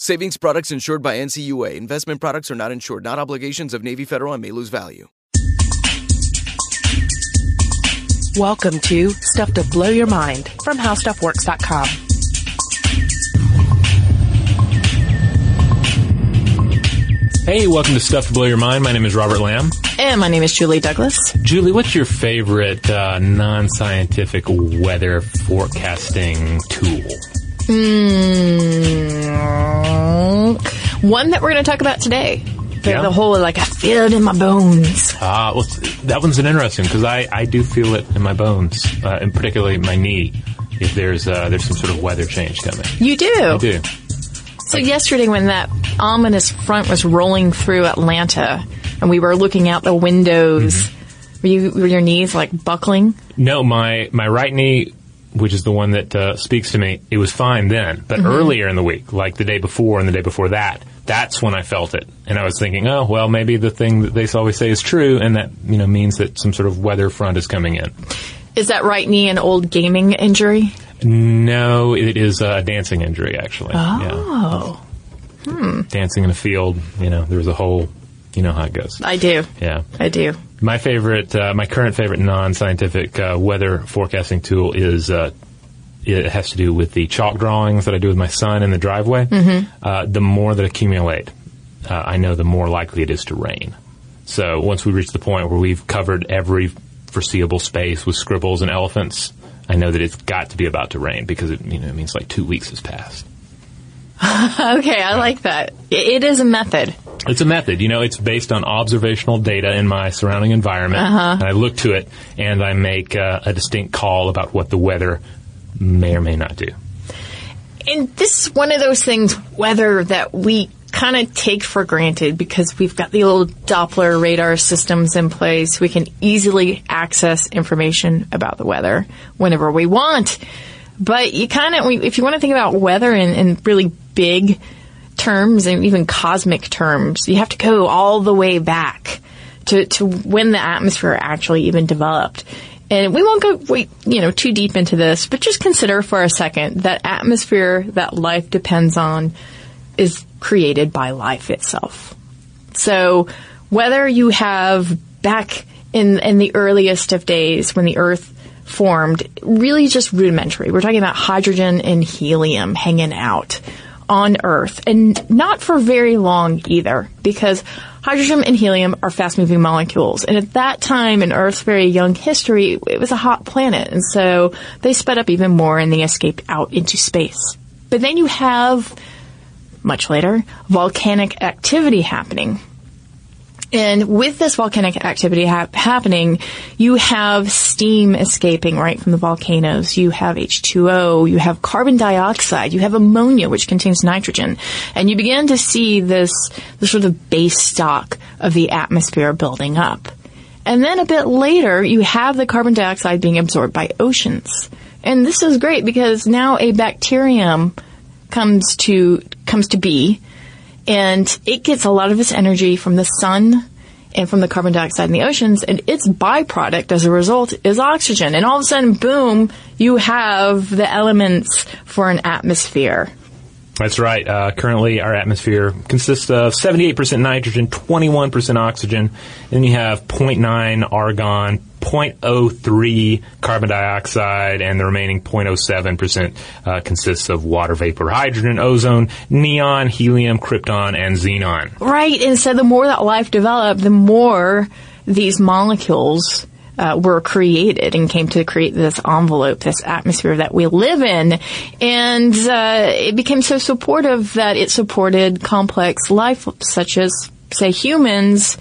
Savings products insured by NCUA. Investment products are not insured, not obligations of Navy Federal and may lose value. Welcome to Stuff to Blow Your Mind from HowStuffWorks.com. Hey, welcome to Stuff to Blow Your Mind. My name is Robert Lamb. And my name is Julie Douglas. Julie, what's your favorite uh, non scientific weather forecasting tool? Mm, one that we're going to talk about today. The, Yeah. the whole, like, I feel it in my bones. Ah, well, that one's an interesting because I, I do feel it in my bones, uh, and particularly my knee. If there's uh, there's some sort of weather change coming, You do. I do. So yesterday when that ominous front was rolling through Atlanta and we were looking out the windows, Mm-hmm. were, you, were your knees like buckling? No, my my right knee, which is the one that uh, speaks to me, it was fine then. But Mm-hmm. earlier in the week, like the day before and the day before that, that's when I felt it, and I was thinking, oh well, maybe the thing that they always say is true, and that you know means that some sort of weather front is coming in. Is that right knee an old gaming injury? No, it is a dancing injury actually. Oh, Yeah, dancing in a field. You know, there was a hole. You know how it goes. I do. Yeah. I do. My favorite, uh, my current favorite non-scientific uh, weather forecasting tool is. Uh, it has to do with the chalk drawings that I do with my son in the driveway. Uh, the more that accumulate, uh, I know the more likely it is to rain. So once we reach the point where we've covered every foreseeable space with scribbles and elephants, I know that it's got to be about to rain because it, you know, it means like two weeks has passed. Okay, I like that. It is a method. It's a method, you know, it's based on observational data in my surrounding environment. And I look to it and I make uh, a distinct call about what the weather may or may not do. And this is one of those things, weather, that we kind of take for granted because we've got the old Doppler radar systems in place. We can easily access information about the weather whenever we want. But you kind of, if you want to think about weather in, in really big terms and even cosmic terms, you have to go all the way back to, to when the atmosphere actually even developed. And we won't go wait, you know, too deep into this, but just consider for a second that atmosphere that life depends on is created by life itself. So whether you have back in in the earliest of days when the earth formed, really just rudimentary. We're talking about hydrogen and helium hanging out on Earth, and not for very long either, because hydrogen and helium are fast moving molecules. And at that time in Earth's very young history, it was a hot planet. And so they sped up even more and they escaped out into space. But then you have, much later, volcanic activity happening. And with this volcanic activity ha- happening, you have steam escaping right from the volcanoes. You have H2O, you have carbon dioxide, you have ammonia, which contains nitrogen. And you begin to see this, this sort of base stock of the atmosphere building up. And then a bit later, you have the carbon dioxide being absorbed by oceans. And this is great because now a bacterium comes to, comes to be and it gets a lot of its energy from the sun and from the carbon dioxide in the oceans, and its byproduct as a result is oxygen. And all of a sudden, boom, you have the elements for an atmosphere. That's right. Uh, currently, our atmosphere consists of 78% nitrogen, 21% oxygen, and you have 0.9 argon, 0.03 carbon dioxide, and the remaining 0.07% uh, consists of water vapor, hydrogen, ozone, neon, helium, krypton, and xenon. Right. And so the more that life developed, the more these molecules uh, were created and came to create this envelope, this atmosphere that we live in. And uh, it became so supportive that it supported complex life, such as, say, humans,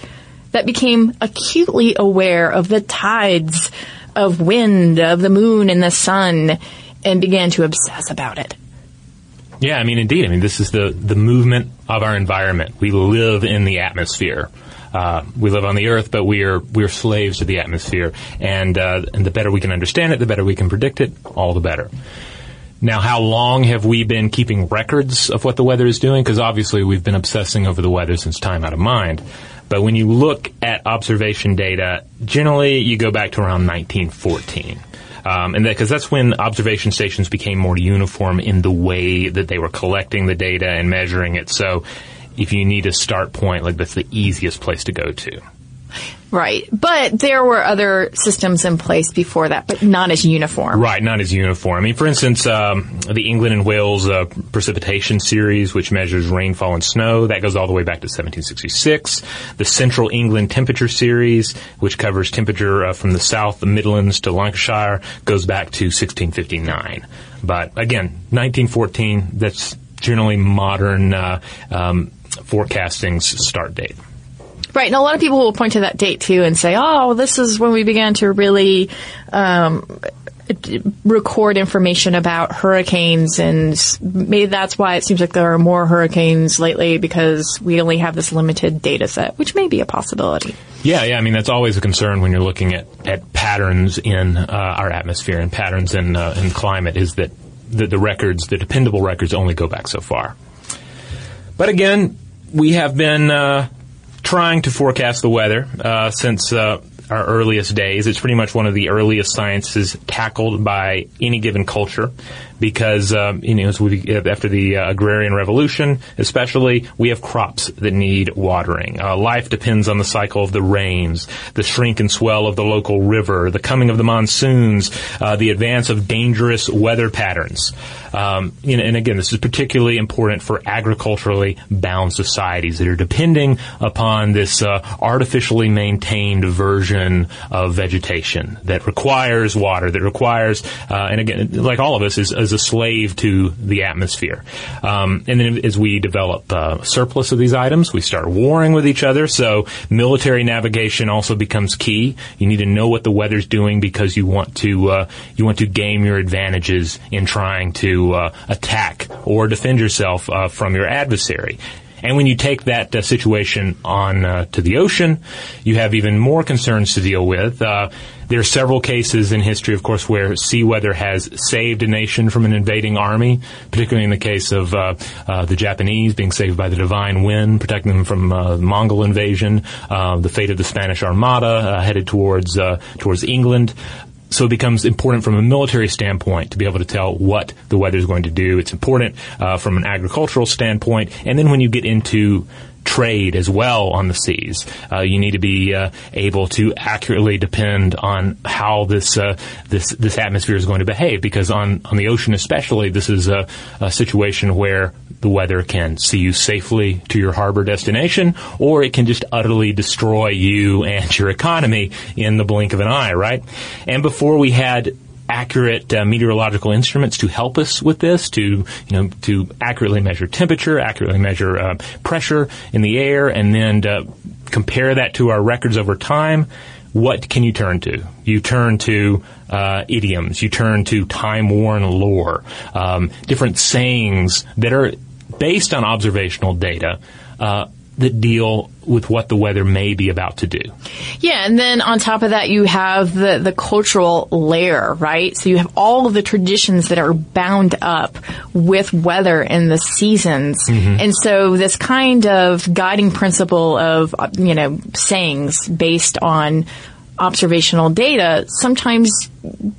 that became acutely aware of the tides of wind, of the moon and the sun, and began to obsess about it. Yeah, I mean, indeed. I mean, this is the, the movement of our environment. We live in the atmosphere. Uh, we live on the earth, but we are we're slaves to the atmosphere, and uh, and the better we can understand it, the better we can predict it, all the better. Now, how long have we been keeping records of what the weather is doing? Because obviously we've been obsessing over the weather since time out of mind. But when you look at observation data, generally you go back to around 1914. Um, and because that, that's when observation stations became more uniform in the way that they were collecting the data and measuring it. So if you need a start point, like that's the easiest place to go to. Right. But there were other systems in place before that, but not as uniform. Right, not as uniform. I mean, for instance, um, the England and Wales uh, precipitation series, which measures rainfall and snow, that goes all the way back to 1766. The Central England temperature series, which covers temperature uh, from the south, the Midlands to Lancashire, goes back to 1659. But again, 1914, that's generally modern uh, um, forecasting's start date. Right, and a lot of people will point to that date too and say, "Oh, this is when we began to really um, record information about hurricanes, and maybe that's why it seems like there are more hurricanes lately because we only have this limited data set, which may be a possibility." Yeah, yeah. I mean, that's always a concern when you're looking at, at patterns in uh, our atmosphere and patterns in uh, in climate. Is that the, the records, the dependable records, only go back so far. But again, we have been uh, trying to forecast the weather uh, since uh, our earliest days. It's pretty much one of the earliest sciences tackled by any given culture because um, you know we, after the uh, agrarian revolution, especially, we have crops that need watering. Uh, life depends on the cycle of the rains, the shrink and swell of the local river, the coming of the monsoons, uh, the advance of dangerous weather patterns. Um, you know, and again, this is particularly important for agriculturally bound societies that are depending upon this uh, artificially maintained version of vegetation that requires water, that requires, uh, and again, like all of us, is, is a slave to the atmosphere. Um, and then as we develop uh, surplus of these items, we start warring with each other. So military navigation also becomes key. You need to know what the weather's doing because you want to uh, you want to game your advantages in trying to uh, attack or defend yourself uh, from your adversary. And when you take that uh, situation on uh, to the ocean, you have even more concerns to deal with. Uh, there are several cases in history, of course, where sea weather has saved a nation from an invading army, particularly in the case of uh, uh, the Japanese being saved by the divine wind, protecting them from uh, Mongol invasion, the fate of the Spanish Armada headed towards towards England so it becomes important from a military standpoint to be able to tell what the weather is going to do. It's important uh, from an agricultural standpoint, and then when you get into trade as well on the seas. Uh, you need to be uh, able to accurately depend on how this uh, this this atmosphere is going to behave, because on on the ocean especially, this is a, a situation where the weather can see you safely to your harbor destination, or it can just utterly destroy you and your economy in the blink of an eye, right? And before we had accurate uh, meteorological instruments to help us with this, to you know to accurately measure temperature, accurately measure uh, pressure in the air, and then uh, compare that to our records over time. What can you turn to? You turn to uh, idioms. You turn to time-worn lore, um, different sayings that are based on observational data uh, that deal with what the weather may be about to do. Yeah, and then on top of that, you have the, the cultural layer, right? So you have all of the traditions that are bound up with weather and the seasons. Mm-hmm. And so this kind of guiding principle of, you know, sayings based on observational data sometimes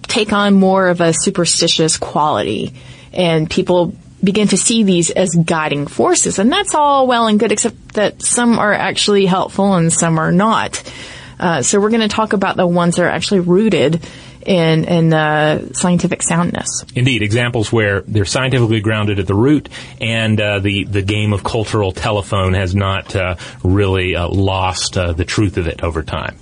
take on more of a superstitious quality. And people begin to see these as guiding forces. And that's all well and good, except that some are actually helpful and some are not. Uh, so we're going to talk about the ones that are actually rooted in, in uh, scientific soundness. Indeed, examples where they're scientifically grounded at the root, and uh, the the game of cultural telephone has not uh, really uh, lost uh, the truth of it over time.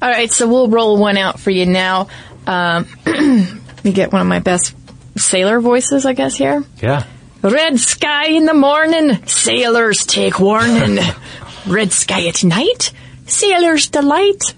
All right, so we'll roll one out for you now. Um, let me get one of my best sailor voices, I guess, here. Yeah. Red sky in the morning, sailors take warning. Red sky at night, sailors delight.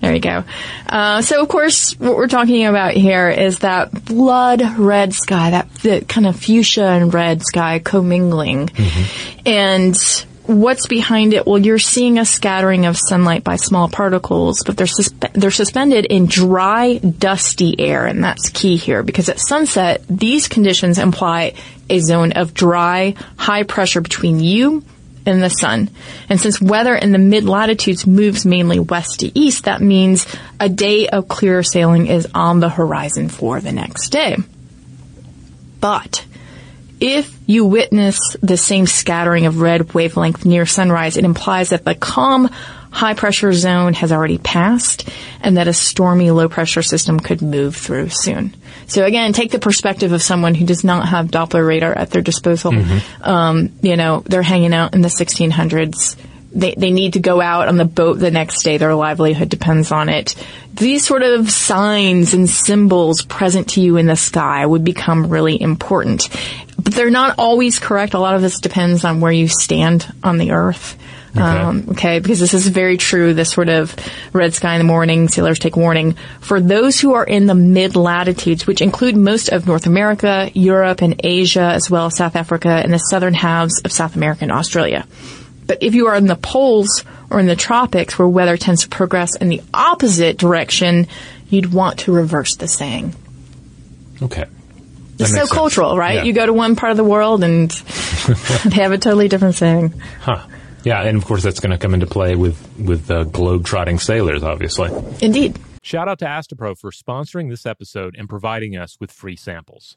There you go. Uh, so, of course, what we're talking about here is that blood red sky, that, that kind of fuchsia and red sky commingling. Mm-hmm. And what's behind it? Well, you're seeing a scattering of sunlight by small particles, but they're suspe- they're suspended in dry, dusty air, and that's key here because at sunset, these conditions imply a zone of dry, high pressure between you and the sun. And since weather in the mid latitudes moves mainly west to east, that means a day of clear sailing is on the horizon for the next day. But if you witness the same scattering of red wavelength near sunrise, it implies that the calm high pressure zone has already passed and that a stormy low pressure system could move through soon. So again, take the perspective of someone who does not have Doppler radar at their disposal. Mm-hmm. Um, you know, they're hanging out in the 1600s they, they need to go out on the boat the next day. Their livelihood depends on it. These sort of signs and symbols present to you in the sky would become really important. But they're not always correct. A lot of this depends on where you stand on the earth. Okay. Um, okay, because this is very true. This sort of red sky in the morning, sailors take warning. For those who are in the mid latitudes, which include most of North America, Europe, and Asia, as well as South Africa and the southern halves of South America and Australia. But if you are in the poles or in the tropics where weather tends to progress in the opposite direction, you'd want to reverse the saying. Okay. That it's so sense. cultural, right? Yeah. You go to one part of the world and they have a totally different saying. Huh. Yeah, and of course that's going to come into play with with uh, globe-trotting sailors, obviously. Indeed. Shout out to Astepro for sponsoring this episode and providing us with free samples.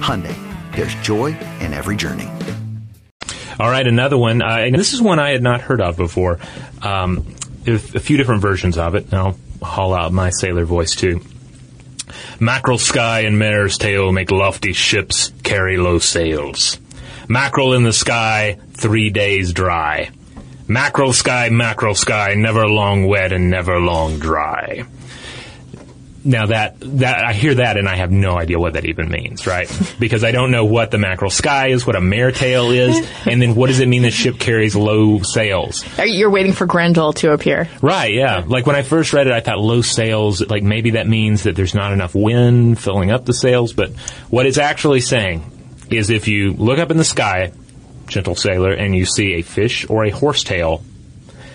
Hyundai. There's joy in every journey. All right, another one. Uh, this is one I had not heard of before. Um, a few different versions of it. I'll haul out my sailor voice too. Mackerel sky and mare's tail make lofty ships carry low sails. Mackerel in the sky, three days dry. Mackerel sky, mackerel sky, never long wet and never long dry now that that I hear that and I have no idea what that even means, right? because I don't know what the mackerel sky is, what a mare tail is, and then what does it mean the ship carries low sails? You're waiting for Grendel to appear, right? Yeah. Like when I first read it, I thought low sails, like maybe that means that there's not enough wind filling up the sails. But what it's actually saying is, if you look up in the sky, gentle sailor, and you see a fish or a horsetail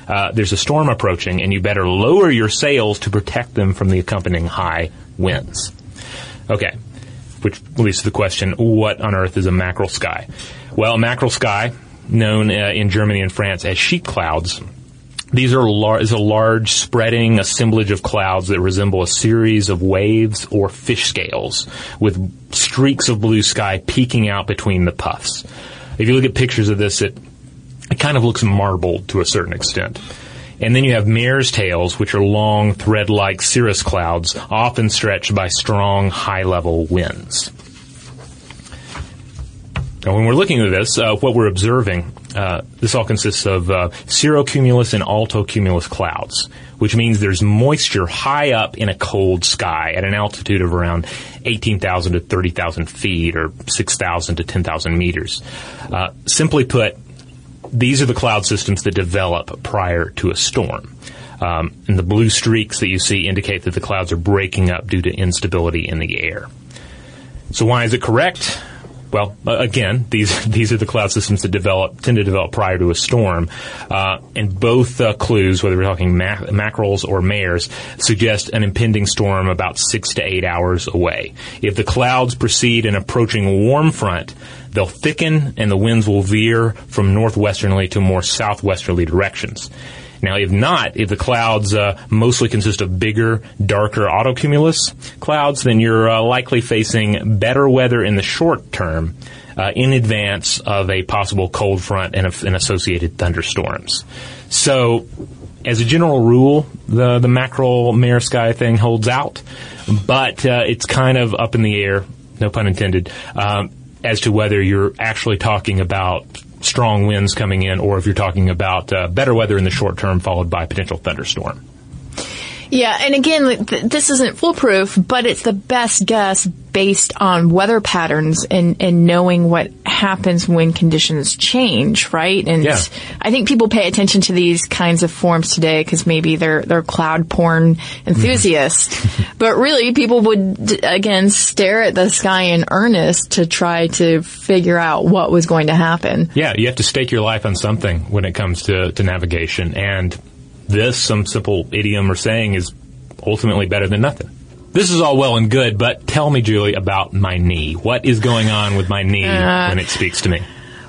uh, there's a storm approaching, and you better lower your sails to protect them from the accompanying high winds. Okay, which leads to the question: What on earth is a mackerel sky? Well, a mackerel sky, known uh, in Germany and France as sheet clouds, these are lar- is a large spreading assemblage of clouds that resemble a series of waves or fish scales with streaks of blue sky peeking out between the puffs. If you look at pictures of this, it it kind of looks marbled to a certain extent. And then you have mare's tails, which are long, thread-like cirrus clouds, often stretched by strong, high-level winds. Now, when we're looking at this, uh, what we're observing, uh, this all consists of uh, cirrocumulus and altocumulus clouds, which means there's moisture high up in a cold sky at an altitude of around 18,000 to 30,000 feet or 6,000 to 10,000 meters. Uh, simply put, these are the cloud systems that develop prior to a storm. Um, and the blue streaks that you see indicate that the clouds are breaking up due to instability in the air. So why is it correct? Well, again, these these are the cloud systems that develop tend to develop prior to a storm, uh, and both uh, clues, whether we're talking mac- mackerels or mares, suggest an impending storm about six to eight hours away. If the clouds precede an approaching warm front, they'll thicken and the winds will veer from northwesterly to more southwesterly directions. Now, if not, if the clouds uh, mostly consist of bigger, darker altocumulus clouds, then you're uh, likely facing better weather in the short term uh, in advance of a possible cold front and, and associated thunderstorms. So, as a general rule, the the mackerel mare sky thing holds out, but uh, it's kind of up in the air, no pun intended, um, as to whether you're actually talking about strong winds coming in, or if you're talking about uh, better weather in the short term followed by potential thunderstorm. Yeah, and again, th- this isn't foolproof, but it's the best guess based on weather patterns and, and knowing what happens when conditions change, right? And Yeah. I think people pay attention to these kinds of forms today because maybe they're they're cloud porn enthusiasts, mm-hmm. but really people would again stare at the sky in earnest to try to figure out what was going to happen. Yeah, you have to stake your life on something when it comes to, to navigation, and this, some simple idiom or saying, is ultimately better than nothing. This is all well and good, but tell me, Julie, about my knee. What is going on with my knee when it speaks to me?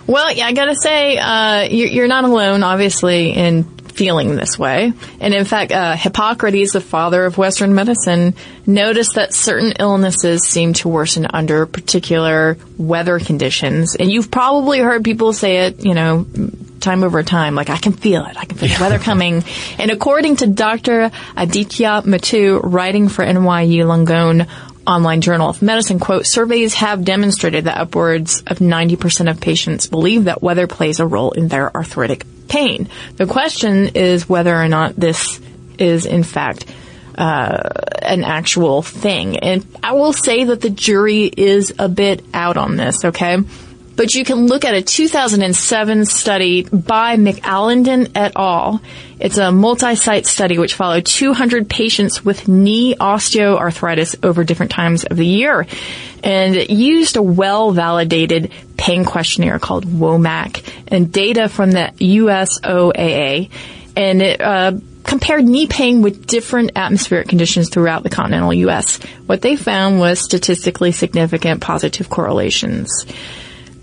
Well, yeah, I gotta say, uh, you're not alone, obviously, in feeling this way. And in fact, uh, Hippocrates, the father of Western medicine, noticed that certain illnesses seem to worsen under particular weather conditions. And you've probably heard people say it, you know, time over time, like, I can feel it. I can feel the weather coming. And according to Dr. Aditya Matu, writing for NYU Langone, Online Journal of Medicine, quote, surveys have demonstrated that upwards of 90% of patients believe that weather plays a role in their arthritic pain. The question is whether or not this is in fact uh, an actual thing. And I will say that the jury is a bit out on this, okay? But you can look at a 2007 study by McAlindon et al. It's a multi-site study which followed 200 patients with knee osteoarthritis over different times of the year. And it used a well-validated pain questionnaire called WOMAC and data from the USOAA. And it, uh, compared knee pain with different atmospheric conditions throughout the continental U.S. What they found was statistically significant positive correlations.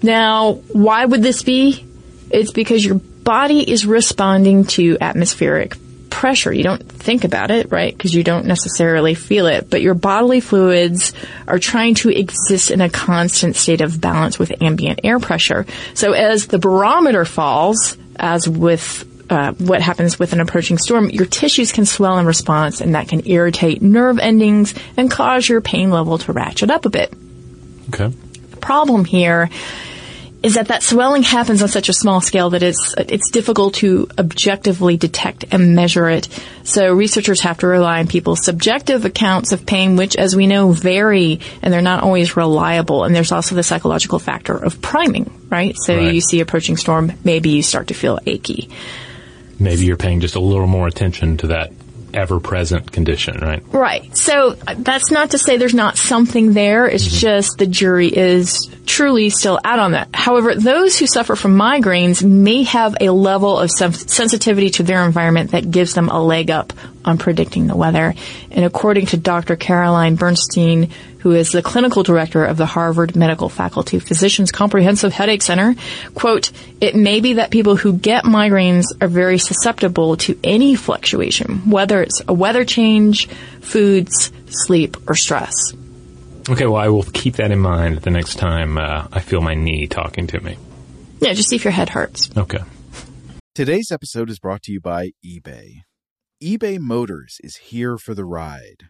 Now, why would this be? It's because your body is responding to atmospheric pressure. You don't think about it, right? Because you don't necessarily feel it, but your bodily fluids are trying to exist in a constant state of balance with ambient air pressure. So as the barometer falls, as with uh, what happens with an approaching storm, your tissues can swell in response, and that can irritate nerve endings and cause your pain level to ratchet up a bit Okay. The problem here is that that swelling happens on such a small scale that it's it's difficult to objectively detect and measure it. So researchers have to rely on people's subjective accounts of pain, which, as we know, vary and they're not always reliable. And there's also the psychological factor of priming, right? So Right. you see approaching storm, maybe you start to feel achy. Maybe you're paying just a little more attention to that ever-present condition, right? Right. So that's not to say there's not something there. It's mm-hmm. just the jury is truly still out on that. However, those who suffer from migraines may have a level of sen- sensitivity to their environment that gives them a leg up on predicting the weather. And according to Dr. Carolyn Bernstein, who is the clinical director of the Harvard Medical Faculty Physicians Comprehensive Headache Center, quote, it may be that people who get migraines are very susceptible to any fluctuation, whether it's a weather change, foods, sleep, or stress. Okay, well, I will keep that in mind the next time uh, I feel my knee talking to me. Yeah, just see if your head hurts. Okay. Today's episode is brought to you by eBay. eBay Motors is here for the ride.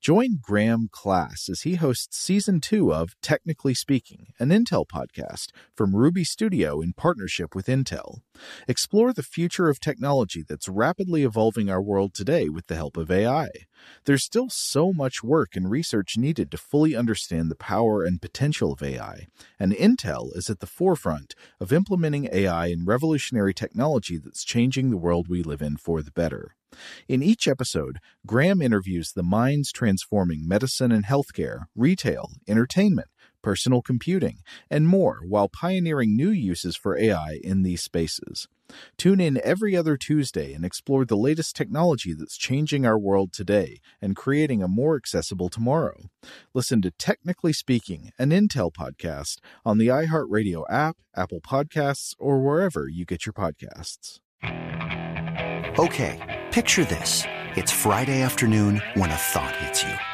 Join Graham Class as he hosts season two of Technically Speaking, an Intel podcast from Ruby Studio in partnership with Intel. Explore the future of technology that's rapidly evolving our world today with the help of AI. There's still so much work and research needed to fully understand the power and potential of AI, and Intel is at the forefront of implementing AI in revolutionary technology that's changing the world we live in for the better. In each episode, Graham interviews the minds transforming medicine and healthcare, retail, entertainment, personal computing, and more while pioneering new uses for AI in these spaces. Tune in every other Tuesday and explore the latest technology that's changing our world today and creating a more accessible tomorrow. Listen to Technically Speaking, an Intel podcast on the iHeartRadio app, Apple Podcasts, or wherever you get your podcasts. Okay, picture this. It's Friday afternoon when a thought hits you.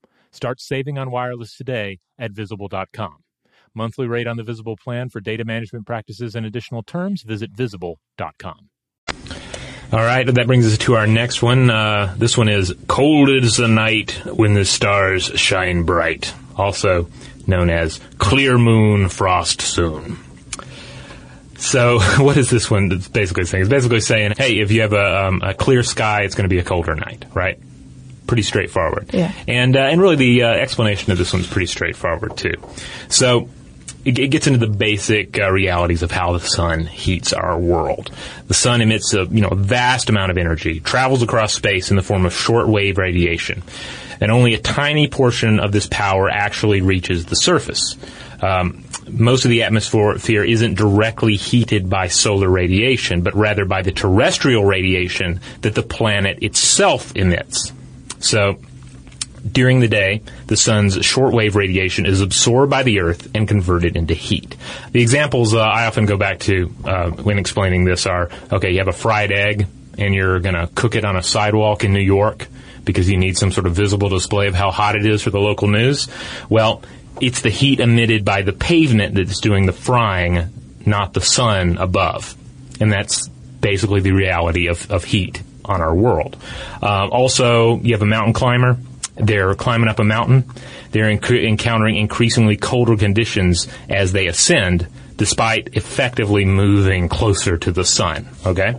Start saving on wireless today at visible.com. Monthly rate on the Visible plan for data management practices and additional terms, visit visible.com. All right, that brings us to our next one. Uh, this one is Cold is the Night When the Stars Shine Bright, also known as Clear Moon Frost Soon. So, what is this one that's basically saying? It's basically saying, hey, if you have a, um, a clear sky, it's going to be a colder night, right? Pretty straightforward. Yeah. And, uh, and really the uh, explanation of this one's pretty straightforward, too. So, it, it gets into the basic uh, realities of how the sun heats our world. The sun emits a you know a vast amount of energy, travels across space in the form of shortwave radiation, and only a tiny portion of this power actually reaches the surface. Um, most of the atmosphere isn't directly heated by solar radiation, but rather by the terrestrial radiation that the planet itself emits. So, during the day, the sun's shortwave radiation is absorbed by the Earth and converted into heat. The examples uh, I often go back to uh, when explaining this are okay, you have a fried egg and you're going to cook it on a sidewalk in New York because you need some sort of visible display of how hot it is for the local news. Well, it's the heat emitted by the pavement that's doing the frying, not the sun above. And that's basically the reality of, of heat on our world. Uh, also, you have a mountain climber. They're climbing up a mountain. They're encountering increasingly colder conditions as they ascend, despite effectively moving closer to the sun. Okay?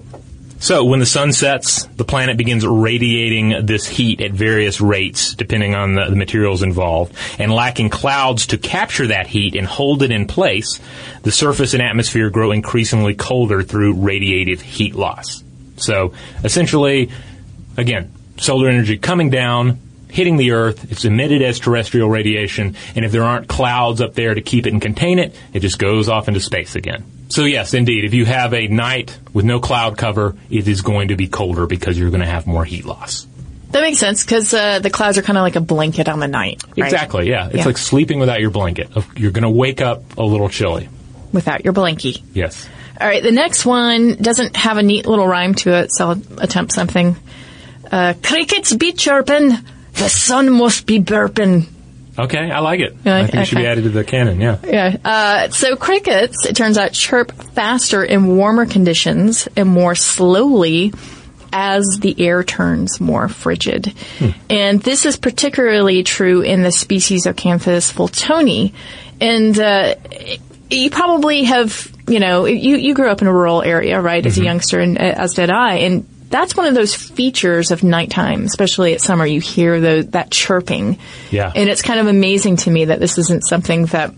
So when the sun sets, the planet begins radiating this heat at various rates depending on the, the, materials involved. And lacking clouds to capture that heat and hold it in place, the surface and atmosphere grow increasingly colder through radiative heat loss. So essentially, again, solar energy coming down, hitting the Earth, it's emitted as terrestrial radiation, and if there aren't clouds up there to keep it and contain it, it just goes off into space again. So yes, indeed, if you have a night with no cloud cover, it is going to be colder because you're going to have more heat loss. That makes sense because uh, the clouds are kind of like a blanket on the night. Right? Exactly. Yeah, it's Yeah. like sleeping without your blanket. You're going to wake up a little chilly. Without your blankie. Yes. All right, the next one doesn't have a neat little rhyme to it, so I'll attempt something. Uh, crickets be chirping, the sun must be burping. Okay, I like it. Yeah, I think it should be added to the canon. Yeah. Yeah. Uh, so crickets, it turns out, chirp faster in warmer conditions and more slowly as the air turns more frigid. And this is particularly true in the species Oecanthus fultoni. And uh, you probably have, you know, you, you grew up in a rural area, right, as a youngster, and uh, as did I. And that's one of those features of nighttime, especially at summer. You hear the, that chirping. Yeah. And it's kind of amazing to me that this isn't something that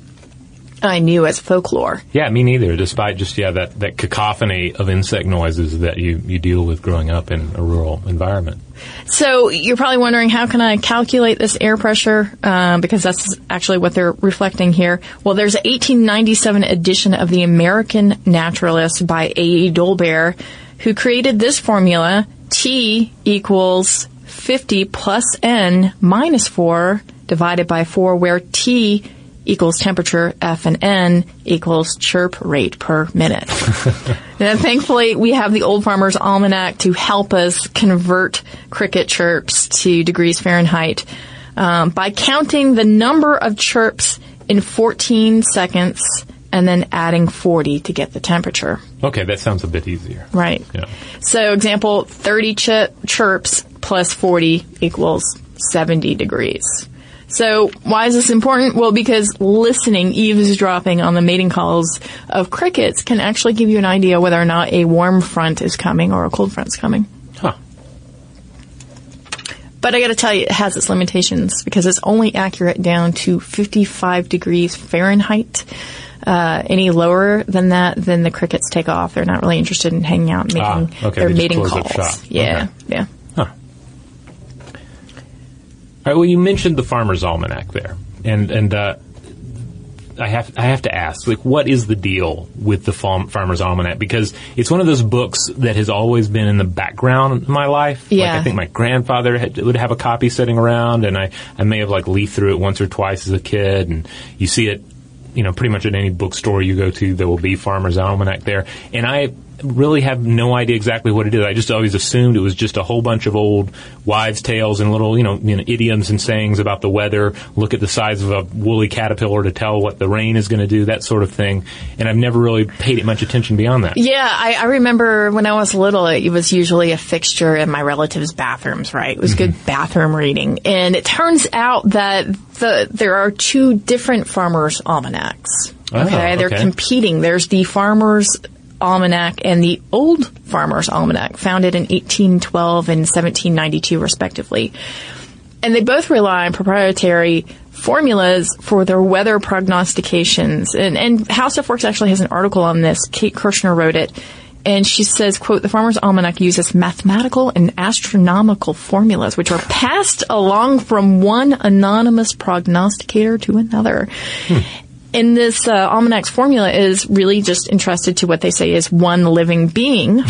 I knew as folklore. Yeah, me neither. Despite just yeah that, that cacophony of insect noises that you, you deal with growing up in a rural environment. So you're probably wondering how can I calculate this air pressure? Um, because that's actually what they're reflecting here. Well, there's an 1897 edition of the American Naturalist by A. E. Dolbear, who created this formula: T equals 50 plus N minus 4 divided by 4, where T equals temperature, F and N equals chirp rate per minute. And thankfully, we have the Old Farmer's Almanac to help us convert cricket chirps to degrees Fahrenheit um, by counting the number of chirps in 14 seconds and then adding 40 to get the temperature. Okay, that sounds a bit easier. Right. Yeah. So, example 30 chi- chirps plus 40 equals 70 degrees. So, why is this important? Well, because listening, eavesdropping on the mating calls of crickets can actually give you an idea whether or not a warm front is coming or a cold front's coming. Huh. But I gotta tell you, it has its limitations because it's only accurate down to 55 degrees Fahrenheit. Uh, any lower than that, then the crickets take off. They're not really interested in hanging out and Ah, making okay, their mating calls. Yeah, Okay. yeah. All right. Well, you mentioned the Farmer's Almanac there, and and uh, I have I have to ask, like, what is the deal with the Farm, Farmer's Almanac? Because it's one of those books that has always been in the background of my life. Like, Yeah. I think my grandfather had, would have a copy sitting around, and I I may have like leafed through it once or twice as a kid, and you see it. You know, pretty much at any bookstore you go to, there will be Farmer's Almanac there. And I really have no idea exactly what it is. I just always assumed it was just a whole bunch of old wives' tales and little, you know, you know, idioms and sayings about the weather. Look at the size of a woolly caterpillar to tell what the rain is going to do, that sort of thing. And I've never really paid it much attention beyond that. Yeah, I, I remember when I was little, it was usually a fixture in my relatives' bathrooms, right? It was mm-hmm. good bathroom reading. And it turns out that the, there are two different farmers' almanacs. Oh, Okay, they're competing. There's the farmer's almanac and the old farmer's almanac, founded in 1812 and 1792 respectively. And they both rely on proprietary formulas for their weather prognostications. And, and How Works actually has an article on this. Kate Kershner wrote it. And she says, quote, the Farmer's Almanac uses mathematical and astronomical formulas, which are passed along from one anonymous prognosticator to another. Hmm. And this uh, almanac's formula is really just entrusted to what they say is one living being.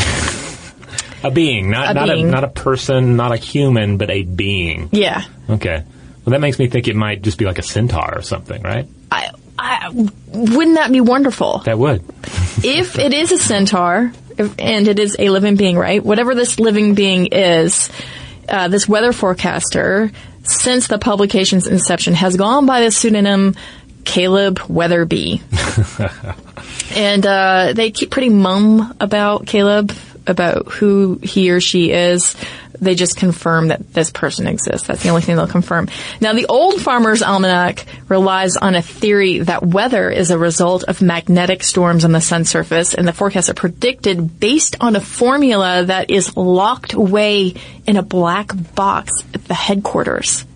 A being, not A not being. a not a person, not a human, but a being. yeah. Okay. Well, that makes me think it might just be like a centaur or something, right? I, I, wouldn't that be wonderful? That would. if it is a centaur if, and it is a living being, right? Whatever this living being is, uh, this weather forecaster, since the publication's inception, has gone by the pseudonym Caleb Weatherby. and uh, they keep pretty mum about Caleb, about who he or she is. They just confirm that this person exists. That's the only thing they'll confirm. Now, the old Farmer's Almanac relies on a theory that weather is a result of magnetic storms on the sun's surface, and the forecasts are predicted based on a formula that is locked away in a black box at the headquarters.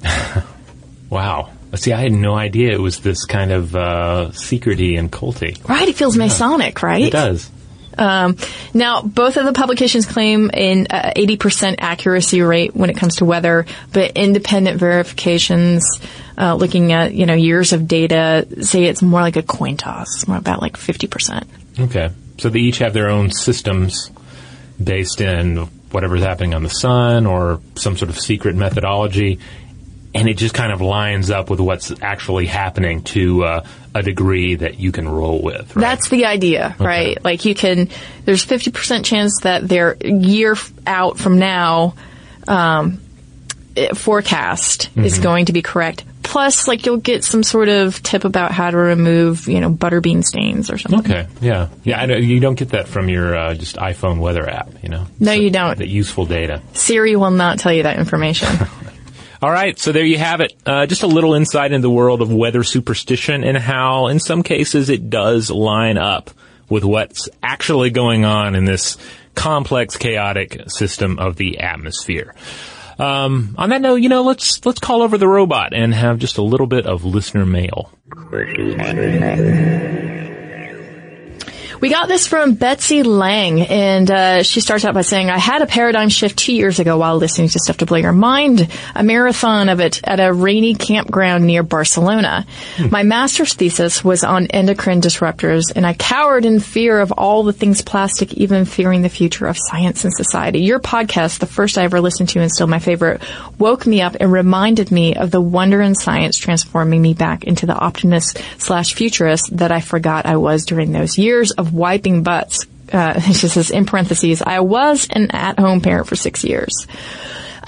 Wow. See, I had no idea it was this kind of uh, secrety and culty. Right? It feels Masonic, right? It does. Um, now, both of the publications claim an uh, 80% accuracy rate when it comes to weather, but independent verifications, uh, looking at you know years of data, say it's more like a coin toss, more about like 50%. Okay. So they each have their own systems based in whatever's happening on the sun or some sort of secret methodology. And it just kind of lines up with what's actually happening to uh, a degree that you can roll with. Right? That's the idea, right? Like you can, there's 50% chance that their year out from now, um, forecast is going to be correct. Plus, like you'll get some sort of tip about how to remove, you know, butterbean stains or something. Okay. Yeah. Yeah. Don't, you don't get that from your uh, just iPhone weather app. You know. No, you don't. That useful data. Siri will not tell you that information. All right, so there you have it. Uh, just a little insight into the world of weather superstition and how, in some cases, it does line up with what's actually going on in this complex, chaotic system of the atmosphere. Um, on that note, you know, let's let's call over the robot and have just a little bit of listener mail. We got this from Betsy Lang, and uh, she starts out by saying, I had a paradigm shift two years ago while listening to Stuff to Blow Your Mind, a marathon of it at a rainy campground near Barcelona. My master's thesis was on endocrine disruptors, and I cowered in fear of all the things plastic, even fearing the future of science and society. Your podcast, the first I ever listened to and still my favorite, woke me up and reminded me of the wonder in science transforming me back into the optimist slash futurist that I forgot I was during those years of wiping butts. Uh, she says in parentheses, I was an at-home parent for six years.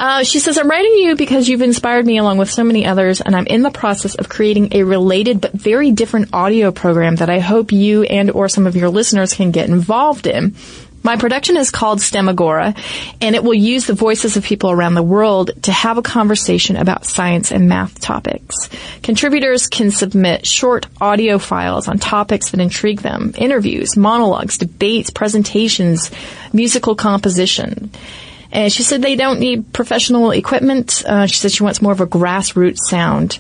Uh, she says, I'm writing you because you've inspired me along with so many others, and I'm in the process of creating a related but very different audio program that I hope you and or some of your listeners can get involved in. My production is called STEMagora, and it will use the voices of people around the world to have a conversation about science and math topics. Contributors can submit short audio files on topics that intrigue them, interviews, monologues, debates, presentations, musical composition. And she said they don't need professional equipment. Uh, she said she wants more of a grassroots sound.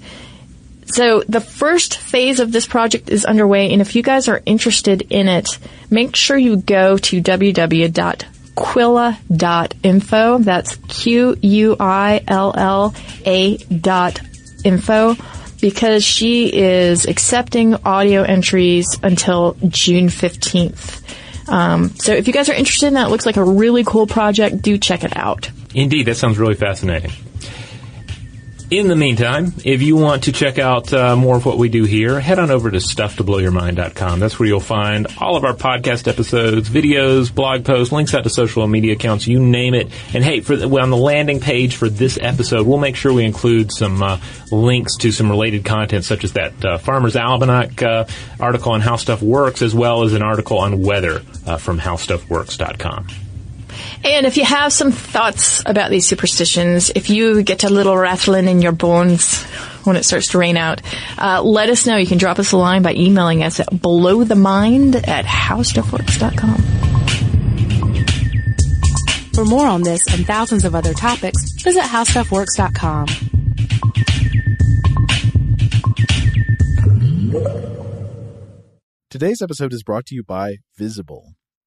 So the first phase of this project is underway, and if you guys are interested in it, make sure you go to www.quilla.info. That's Q-U-I-L-L-A dot info because she is accepting audio entries until June 15th. Um, so if you guys are interested in that, it looks like a really cool project. Do check it out. Indeed, that sounds really fascinating. In the meantime, if you want to check out uh, more of what we do here, head on over to stufftoblowyourmind.com. That's where you'll find all of our podcast episodes, videos, blog posts, links out to social media accounts, you name it. And hey, for the, on the landing page for this episode, we'll make sure we include some uh, links to some related content, such as that uh, Farmer's Almanac uh, article on how stuff works, as well as an article on weather uh, from howstuffworks.com. And if you have some thoughts about these superstitions, if you get a little rattling in your bones when it starts to rain out, uh, let us know. You can drop us a line by emailing us at blowthemind at howstuffworks.com. For more on this and thousands of other topics, visit howstuffworks.com. Today's episode is brought to you by Visible.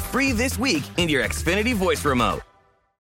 free this week in your Xfinity voice remote.